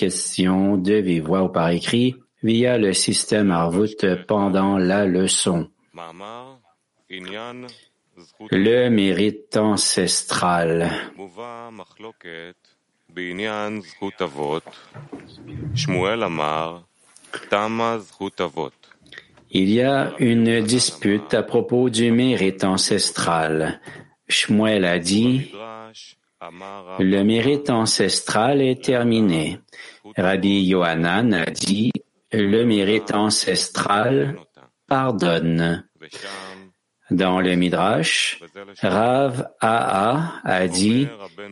questions de vive voix ou par écrit via le système Arvut pendant la leçon. Le mérite ancestral. Il y a une dispute à propos du mérite ancestral. Shmuel a dit, le mérite ancestral est terminé. Rabbi Yohanan a dit, le mérite ancestral pardonne. Dans le Midrash, Rav Aa a dit,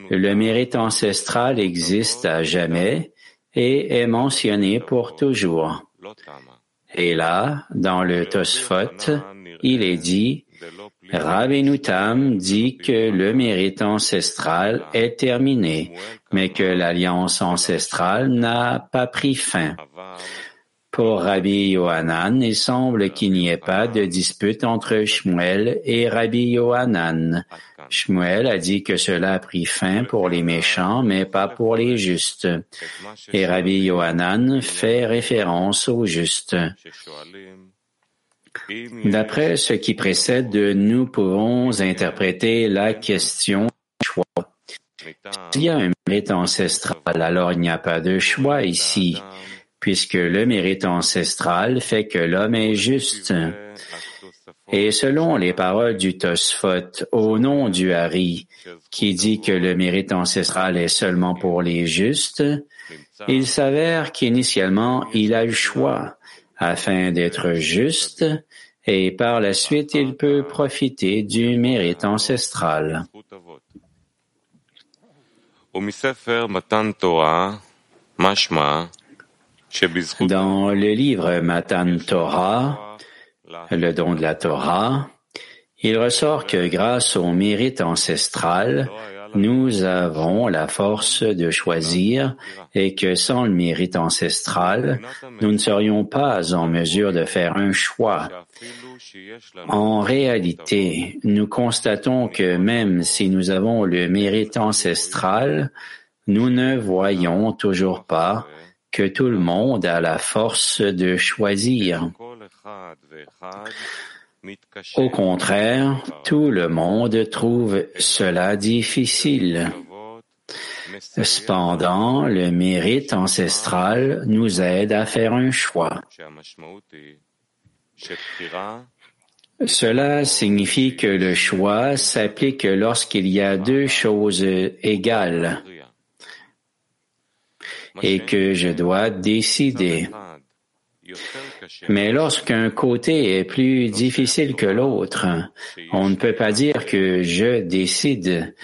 le mérite ancestral existe à jamais et est mentionné pour toujours. Et là, dans le Tosfot, il est dit, Rabbeinu Tam dit que le mérite ancestral est terminé, mais que l'alliance ancestrale n'a pas pris fin. Pour Rabbi Yohanan, il semble qu'il n'y ait pas de dispute entre Shmuel et Rabbi Yohanan. Shmuel a dit que cela a pris fin pour les méchants, mais pas pour les justes. Et Rabbi Yohanan fait référence aux justes. D'après ce qui précède, nous pouvons interpréter la question choix. S'il y a un mérite ancestral, alors il n'y a pas de choix ici puisque le mérite ancestral fait que l'homme est juste. Et selon les paroles du Tosfot, au nom du Hari, qui dit que le mérite ancestral est seulement pour les justes, il s'avère qu'initialement il a eu choix afin d'être juste, et par la suite il peut profiter du mérite ancestral. Dans le livre Matan Torah, le don de la Torah, il ressort que grâce au mérite ancestral, nous avons la force de choisir et que sans le mérite ancestral, nous ne serions pas en mesure de faire un choix. En réalité, nous constatons que même si nous avons le mérite ancestral, nous ne voyons toujours pas que tout le monde a la force de choisir. Au contraire, tout le monde trouve cela difficile. Cependant, le mérite ancestral nous aide à faire un choix. Cela signifie que le choix s'applique lorsqu'il y a deux choses égales et que je dois décider. Mais lorsqu'un côté est plus difficile que l'autre, on ne peut pas dire que je décide,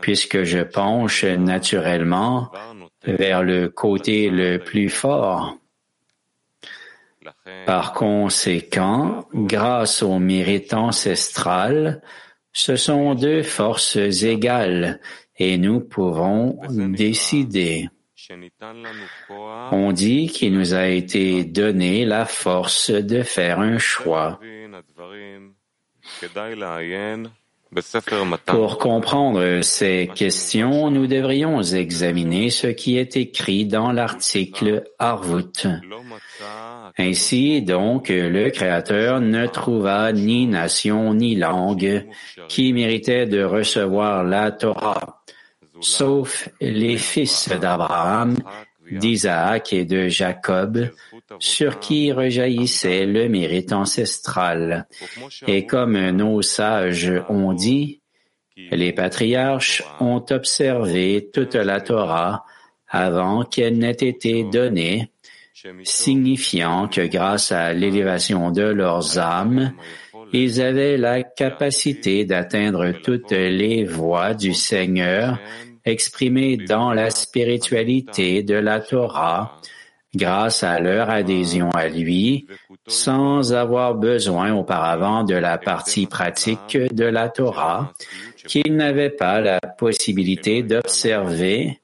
puisque je penche naturellement vers le côté le plus fort. Par conséquent, grâce au mérite ancestral, ce sont deux forces égales et nous pouvons décider. On dit qu'il nous a été donné la force de faire un choix. Pour comprendre ces questions, nous devrions examiner ce qui est écrit dans l'article Arvut. Ainsi donc, le Créateur ne trouva ni nation ni langue qui méritait de recevoir la Torah sauf les fils d'Abraham, d'Isaac et de Jacob, sur qui rejaillissait le mérite ancestral. Et comme nos sages ont dit, les patriarches ont observé toute la Torah avant qu'elle n'ait été donnée, signifiant que grâce à l'élévation de leurs âmes, ils avaient la capacité d'atteindre toutes les voies du Seigneur exprimés dans la spiritualité de la Torah grâce à leur adhésion à lui, sans avoir besoin auparavant de la partie pratique de la Torah, qu'ils n'avaient pas la possibilité d'observer.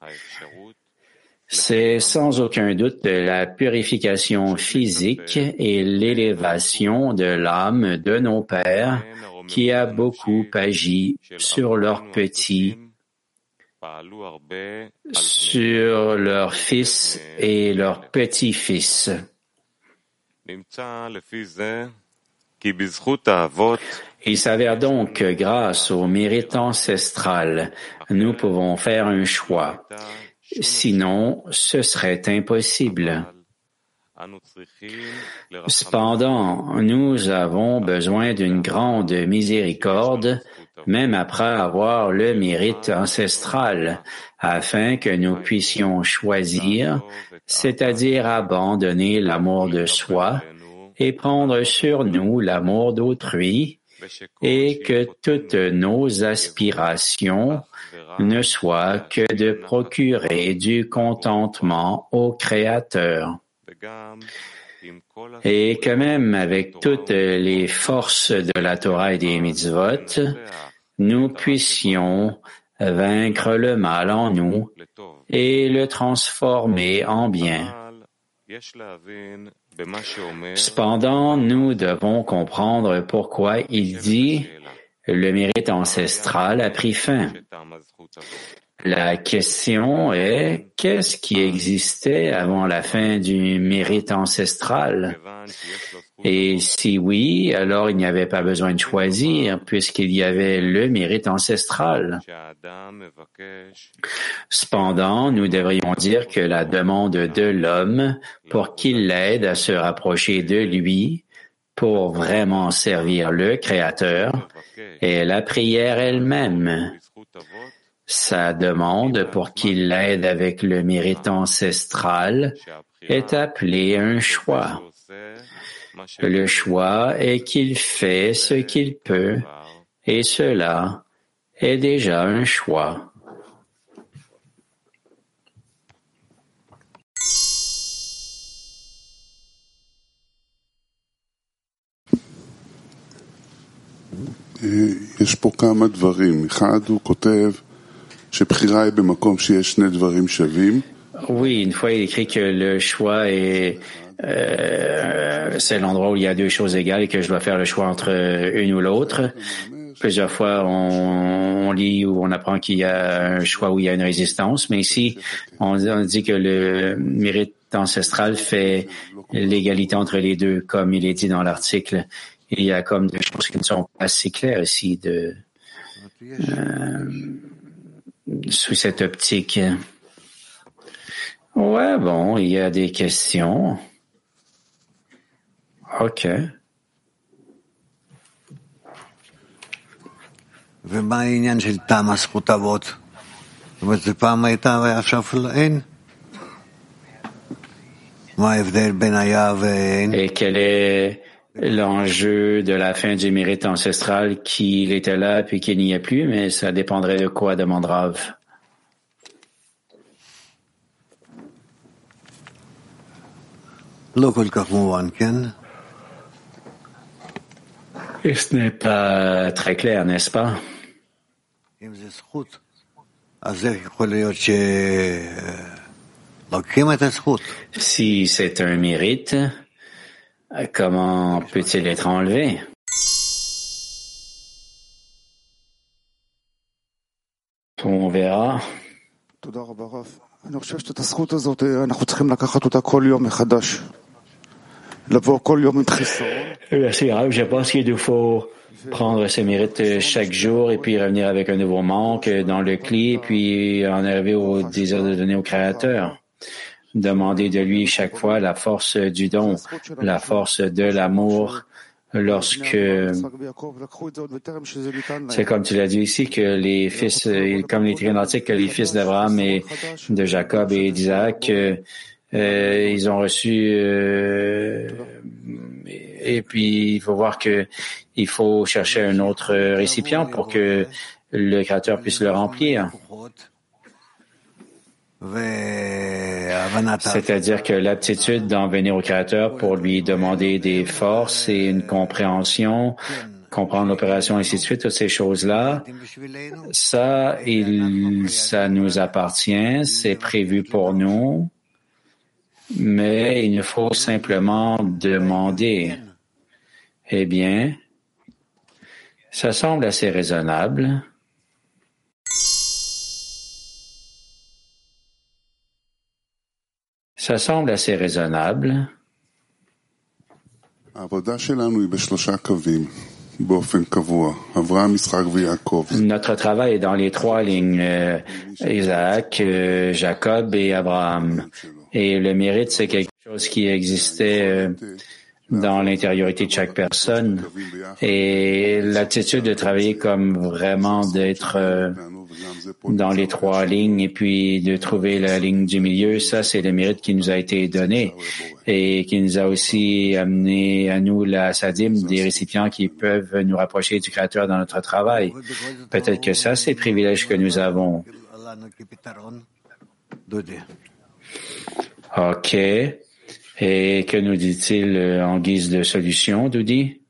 C'est sans aucun doute la purification physique et l'élévation de l'âme de nos pères qui a beaucoup agi sur leurs petits sur leurs fils et leurs petits-fils. Il s'avère donc que grâce au mérite ancestral, nous pouvons faire un choix. Sinon, ce serait impossible. Cependant, nous avons besoin d'une grande miséricorde, même après avoir le mérite ancestral, afin que nous puissions choisir, c'est-à-dire abandonner l'amour de soi et prendre sur nous l'amour d'autrui, et que toutes nos aspirations ne soient que de procurer du contentement au Créateur. Et que même avec toutes les forces de la Torah et des mitzvot, nous puissions vaincre le mal en nous et le transformer en bien. Cependant, nous devons comprendre pourquoi il dit le mérite ancestral a pris fin. La question est qu'est-ce qui existait avant la fin du mérite ancestral? Et si oui, alors il n'y avait pas besoin de choisir puisqu'il y avait le mérite ancestral. Cependant, nous devrions dire que la demande de l'homme pour qu'il l'aide à se rapprocher de lui, pour vraiment servir le Créateur, est la prière elle-même. Sa demande pour qu'il l'aide avec le mérite ancestral est appelée un choix. Le choix est qu'il fait ce qu'il peut et cela est déjà un choix. יש פה כמה דברים. אחד, הוא כותב oui, une fois il écrit que le choix est euh, c'est l'endroit où il y a deux choses égales et que je dois faire le choix entre une ou l'autre. Plusieurs fois, on, lit ou on apprend qu'il y a un choix où il y a une résistance, mais ici, on, dit que le mérite ancestral fait l'égalité entre les deux, comme il est dit dans l'article. Il y a comme des choses qui ne sont pas assez claires ici de euh, sous cette optique. Ouais, bon, il y a des questions. OK. Et quel est l'enjeu de la fin du mérite ancestral qu'il était là puis qu'il n'y a plus, mais ça dépendrait de quoi, demande Rav. Et ce n'est pas très clair, n'est-ce pas? Si c'est un mérite, Comment peut-il être enlevé? On verra. Merci Rav. Je pense qu'il nous faut prendre ses mérites chaque jour et puis revenir avec un nouveau manque dans le cli et puis en arriver au désir de donner au Créateur. Demander de lui chaque fois la force du don, la force de l'amour lorsque c'est comme tu l'as dit ici que les fils, comme les antiques, que les fils d'Abraham et de Jacob et d'Isaac, euh, ils ont reçu euh, et puis il faut voir que il faut chercher un autre récipient pour que le Créateur puisse le remplir. C'est-à-dire que l'aptitude d'en venir au Créateur pour lui demander des forces et une compréhension, comprendre l'opération, ainsi de suite, toutes ces choses-là, ça, il, ça nous appartient, c'est prévu pour nous, mais il nous faut simplement demander. Eh bien, ça semble assez raisonnable. Ça semble assez raisonnable. Notre travail est dans les trois lignes, euh, Isaac, euh, Jacob et Abraham. Et le mérite, c'est quelque chose qui existait euh, dans l'intériorité de chaque personne. Et l'attitude de travailler comme vraiment d'être dans les trois lignes et puis de trouver la ligne du milieu, ça c'est le mérite qui nous a été donné et qui nous a aussi amené à nous la sadim des récipients qui peuvent nous rapprocher du Créateur dans notre travail. Peut-être que ça c'est le privilège que nous avons. OK. Et que nous dit-il en guise de solution, Doudi?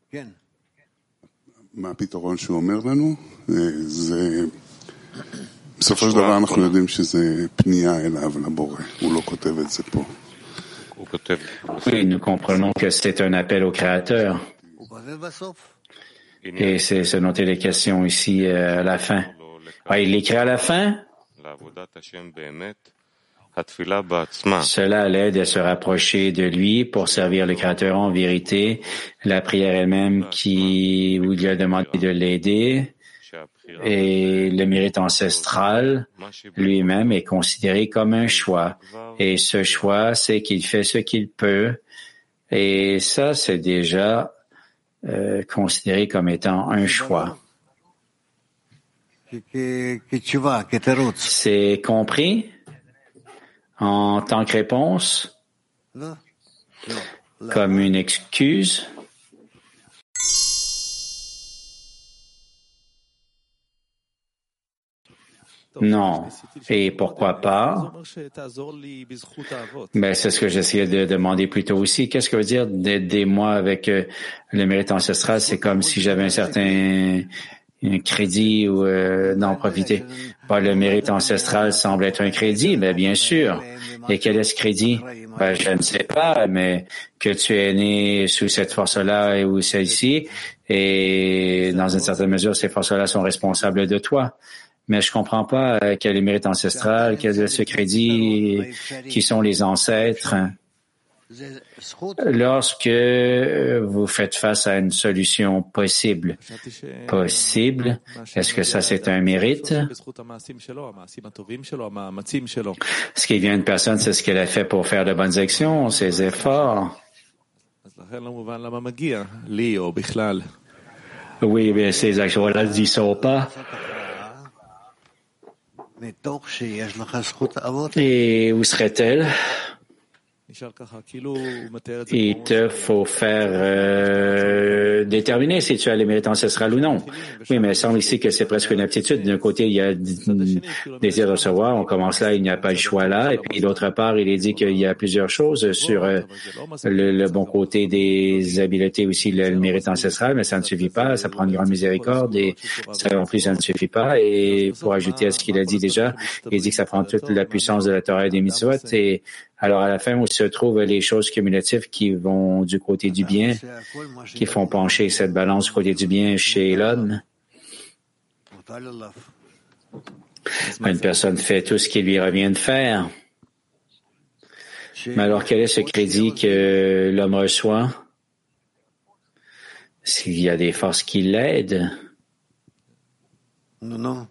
Oui, nous comprenons que c'est un appel au Créateur. Et c'est ce dont il est question ici à la fin. il l'écrit à la fin? Cela l'aide à se rapprocher de lui pour servir le Créateur en vérité. La prière elle-même qui vous lui a demandé de l'aider et le mérite ancestral lui-même est considéré comme un choix. Et ce choix, c'est qu'il fait ce qu'il peut. Et ça, c'est déjà euh, considéré comme étant un choix. C'est compris en tant que réponse, comme une excuse. Non. Et pourquoi pas? Ben, c'est ce que j'essayais de demander plus tôt aussi. Qu'est-ce que veut dire d'aider moi avec euh, le mérite ancestral? C'est comme si j'avais un certain crédit ou euh, d'en profiter. Pas le mérite ancestral semble être un crédit, mais bien sûr. Et quel est ce crédit? Ben, je ne sais pas, mais que tu es né sous cette force-là ou celle-ci, et dans une certaine mesure, ces forces-là sont responsables de toi mais je comprends pas euh, quel est le mérite ancestral, quel est ce crédit, qui sont les ancêtres. Lorsque euh, vous faites face à une solution possible, possible, est-ce que ça c'est un mérite? Ce qui vient de personne, c'est ce qu'elle a fait pour faire de bonnes actions, ses efforts. Oui, mais ces actions-là ne sont pas. Et où serait-elle? Il te faut faire euh, déterminer si tu as les mérites ancestrales ou non. Oui, mais il semble ici que c'est presque une aptitude. D'un côté, il y a désir de recevoir, on commence là, il n'y a pas le choix là. Et puis d'autre part, il est dit qu'il y a plusieurs choses sur euh, le, bon côté des habiletés aussi, le, mérite ancestral, mais ça ne suffit pas, ça prend une grande miséricorde et ça non plus, ça ne suffit pas. Et pour ajouter à ce qu'il a dit déjà, il dit que ça prend toute la puissance de la Torah et des mitzvot et alors, à la fin, où se trouvent les choses cumulatives qui vont du côté du bien, qui font pencher cette balance du côté du bien chez l'homme. Une personne fait tout ce qui lui revient de faire. Mais alors, quel est ce crédit que l'homme reçoit? S'il y a des forces qui l'aident? Non, non.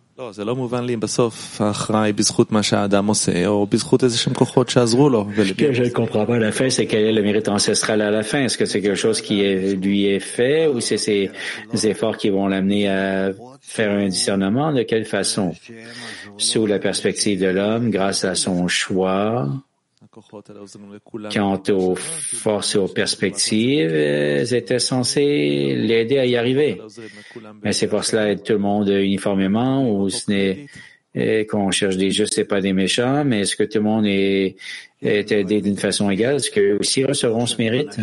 Ce que je ne comprends pas à la fin, c'est quel est le mérite ancestral à la fin? Est-ce que c'est quelque chose qui lui est fait ou c'est ses efforts qui vont l'amener à faire un discernement? De quelle façon? Sous la perspective de l'homme, grâce à son choix, Quant aux forces et aux perspectives, elles étaient censées l'aider à y arriver. Mais ces forces-là aident tout le monde uniformément ou ce n'est eh, qu'on cherche des justes et pas des méchants, mais est-ce que tout le monde est, est aidé d'une façon égale? Est-ce qu'eux aussi recevront ce mérite?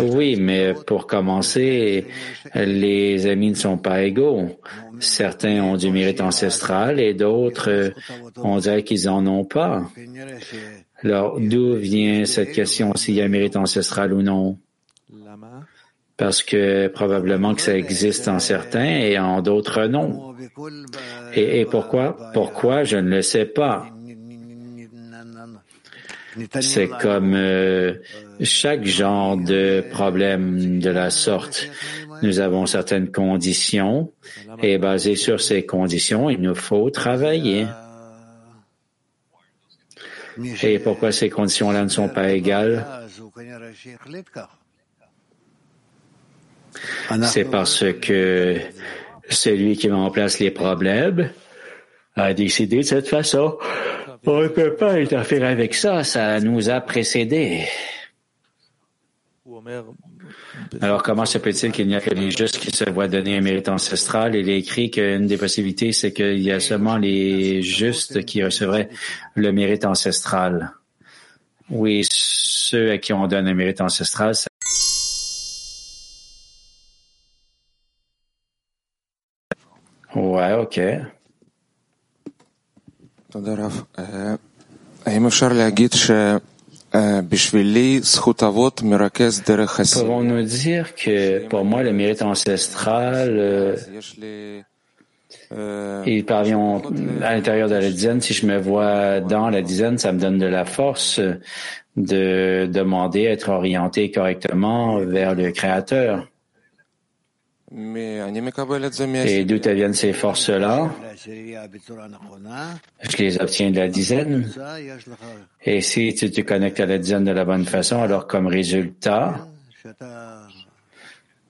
Oui, mais pour commencer, les amis ne sont pas égaux. Certains ont du mérite ancestral et d'autres, on dirait qu'ils en ont pas. Alors, d'où vient cette question s'il y a un mérite ancestral ou non? Parce que probablement que ça existe en certains et en d'autres non. Et, et pourquoi? Pourquoi? Je ne le sais pas? C'est comme euh, chaque genre de problème de la sorte. Nous avons certaines conditions et basé sur ces conditions, il nous faut travailler. Et pourquoi ces conditions-là ne sont pas égales? C'est parce que celui qui met en place les problèmes a décidé de cette façon. On ne peut pas interférer avec ça, ça nous a précédés. Alors comment se peut-il qu'il n'y a que les justes qui se voient donner un mérite ancestral? Il est écrit qu'une des possibilités, c'est qu'il y a seulement les justes qui recevraient le mérite ancestral. Oui, ceux à qui on donne un mérite ancestral, ça... Ouais, ok. Pouvons-nous dire que pour moi, le mérite ancestral, il parvient à l'intérieur de la dizaine. Si je me vois dans la dizaine, ça me donne de la force de demander à être orienté correctement vers le Créateur. Et d'où viennent ces forces-là? Je les obtiens de la dizaine. Et si tu te connectes à la dizaine de la bonne façon, alors comme résultat,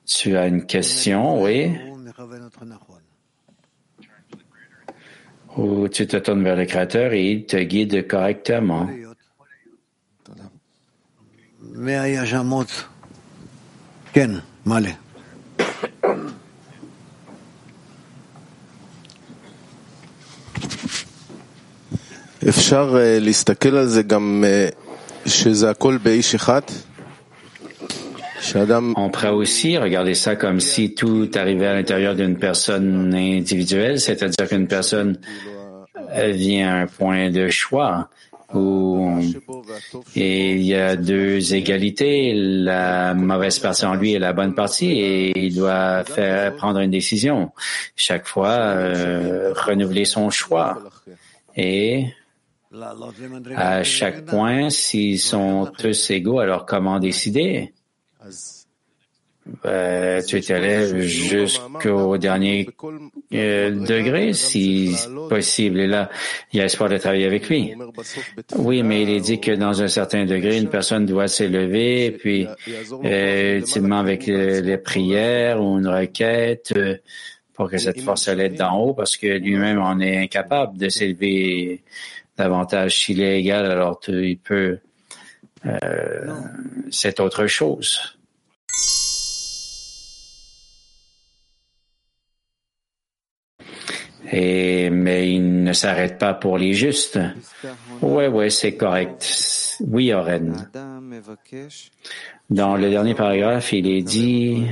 tu as une question, oui? Ou tu te tournes vers le Créateur et il te guide correctement. On pourrait aussi regarder ça comme si tout arrivait à l'intérieur d'une personne individuelle, c'est-à-dire qu'une personne vient à un point de choix où il y a deux égalités, la mauvaise partie en lui et la bonne partie, et il doit faire prendre une décision. Chaque fois, euh, renouveler son choix. Et à chaque point, s'ils sont tous égaux, alors comment décider? Euh, tu t'élèves jusqu'au dernier euh, degré, si possible. Et là, il y a espoir de travailler avec lui. Oui, mais il est dit que dans un certain degré, une personne doit s'élever, puis euh, ultimement avec les prières ou une requête euh, pour que cette force l'aide d'en haut, parce que lui-même en est incapable de s'élever davantage. S'il est égal, alors il peut. c'est autre chose. Et, mais il ne s'arrête pas pour les justes. Ouais, ouais, c'est correct. Oui, Oren. Dans le dernier paragraphe, il est dit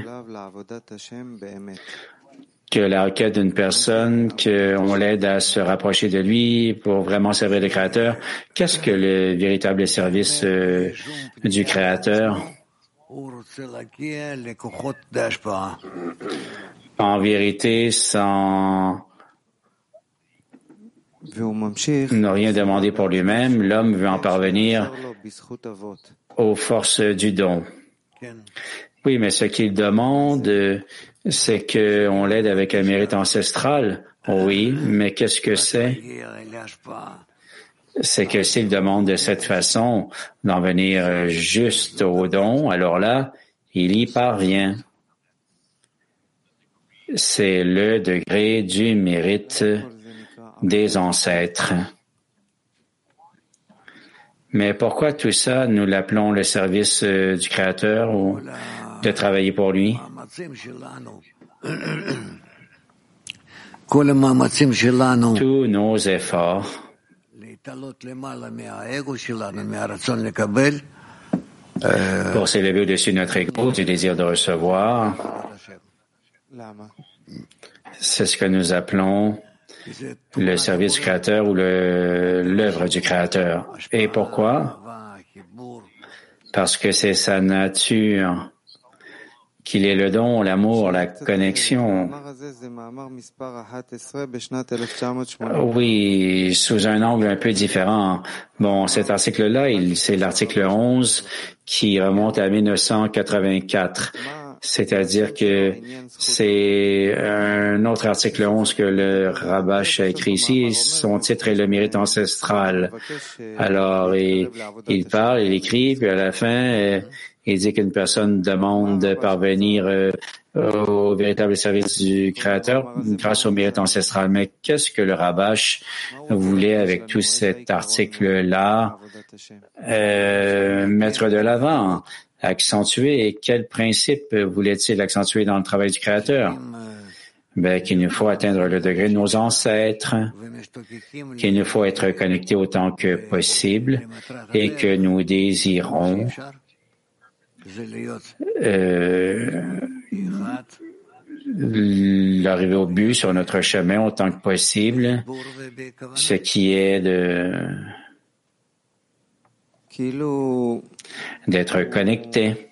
que la requête d'une personne, qu'on l'aide à se rapprocher de lui pour vraiment servir le Créateur. Qu'est-ce que le véritable service euh, du Créateur? En vérité, sans ne rien demander pour lui-même, l'homme veut en parvenir aux forces du don. Oui, mais ce qu'il demande, c'est qu'on l'aide avec un mérite ancestral. Oui, mais qu'est-ce que c'est? C'est que s'il demande de cette façon d'en venir juste au don, alors là, il y parvient. C'est le degré du mérite des ancêtres. Mais pourquoi tout ça, nous l'appelons le service euh, du Créateur ou de travailler pour lui? Tous nos efforts pour s'élever au-dessus de notre ego, du désir de recevoir, c'est ce que nous appelons le service du Créateur ou l'œuvre du Créateur. Et pourquoi? Parce que c'est sa nature qu'il est le don, l'amour, la connexion. Oui, sous un angle un peu différent. Bon, cet article-là, c'est l'article 11 qui remonte à 1984. C'est-à-dire que c'est un autre article 11 que le Rabash a écrit ici. Son titre est le mérite ancestral. Alors, il, il parle, il écrit, puis à la fin, il dit qu'une personne demande de parvenir euh, au véritable service du Créateur grâce au mérite ancestral. Mais qu'est-ce que le Rabash voulait avec tout cet article-là euh, mettre de l'avant, accentuer? Et quel principe voulait-il accentuer dans le travail du Créateur? Ben, qu'il nous faut atteindre le degré de nos ancêtres, qu'il nous faut être connectés autant que possible et que nous désirons euh, l'arrivée au but sur notre chemin autant que possible, ce qui est de d'être connecté.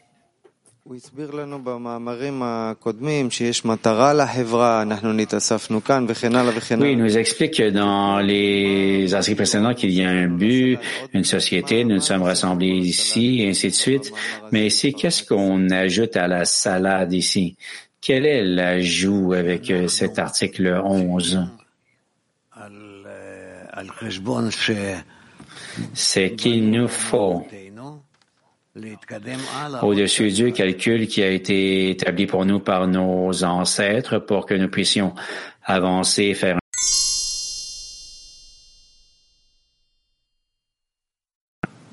Oui, il nous explique dans les articles précédents qu'il y a un but, une société, nous nous sommes rassemblés ici, et ainsi de suite. Mais ici, qu'est-ce qu'on ajoute à la salade ici? Quel est l'ajout avec euh, cet article 11? C'est qu'il nous faut au-dessus du calcul qui a été établi pour nous par nos ancêtres pour que nous puissions avancer et faire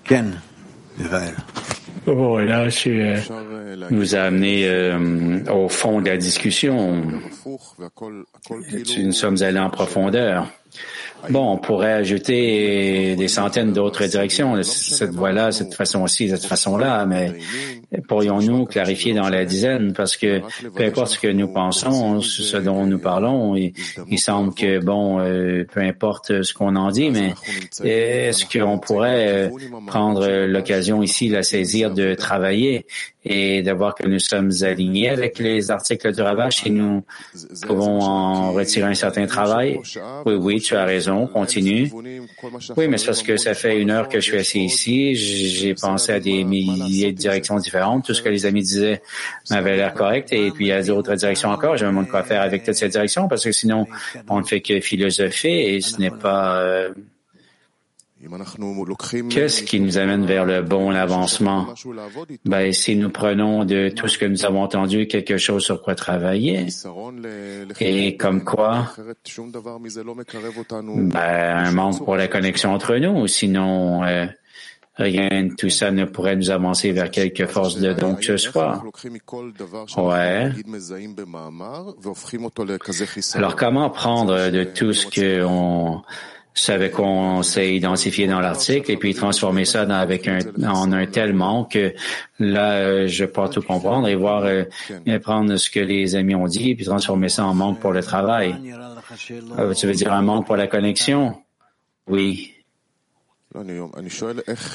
Ken, Oh, là, tu euh, nous as amené euh, au fond de la discussion. Nous sommes allés en profondeur. Bon, on pourrait ajouter des centaines d'autres directions, cette voie-là, cette façon-ci, cette façon-là, mais pourrions-nous clarifier dans la dizaine? Parce que peu importe ce que nous pensons, ce dont nous parlons, il, semble que, bon, euh, peu importe ce qu'on en dit, mais est-ce qu'on pourrait euh, prendre l'occasion ici, la saisir de travailler? Et de voir que nous sommes alignés avec les articles du Ravache et nous pouvons en retirer un certain travail? Oui, oui, tu as raison, continue. Oui, mais c'est parce que ça fait une heure que je suis assis ici. J'ai pensé à des milliers de directions différentes. Tout ce que les amis disaient m'avait l'air correct. Et puis, il y a d'autres directions encore. Je me demande quoi faire avec toutes ces directions parce que sinon, on ne fait que philosopher et ce n'est pas... Euh, Qu'est-ce qui nous amène vers le bon avancement? Ben, si nous prenons de tout ce que nous avons entendu quelque chose sur quoi travailler, et comme quoi, ben, un manque pour la connexion entre nous, sinon euh, rien de tout ça ne pourrait nous avancer vers quelque force de don que ce soit. Ouais. Alors comment prendre de tout ce qu'on savait qu'on s'est identifié dans l'article et puis transformer ça avec un, en un tel manque que là, euh, je peux tout comprendre et voir, euh, prendre ce que les amis ont dit et puis transformer ça en manque pour le travail. Euh, tu veux dire un manque pour la connexion? Oui.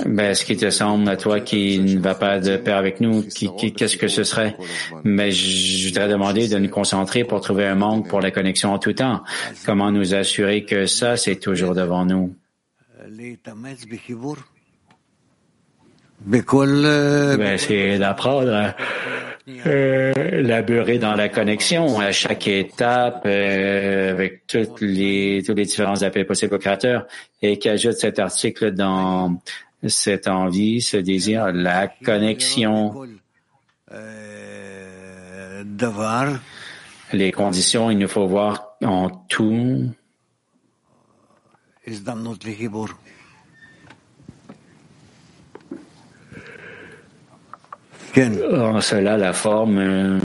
Ben, ce qui te semble à toi qui ne va pas de pair avec nous, qu'est-ce que ce serait? Mais je voudrais demander de nous concentrer pour trouver un manque pour la connexion en tout temps. Comment nous assurer que ça, c'est toujours devant nous? Ben, c'est d'apprendre euh, laborer dans la connexion à chaque étape euh, avec toutes les tous les différents appels possibles au créateur et qui ajoute cet article dans cette envie, ce désir, la connexion. Les conditions, il nous faut voir en tout. En cela, la forme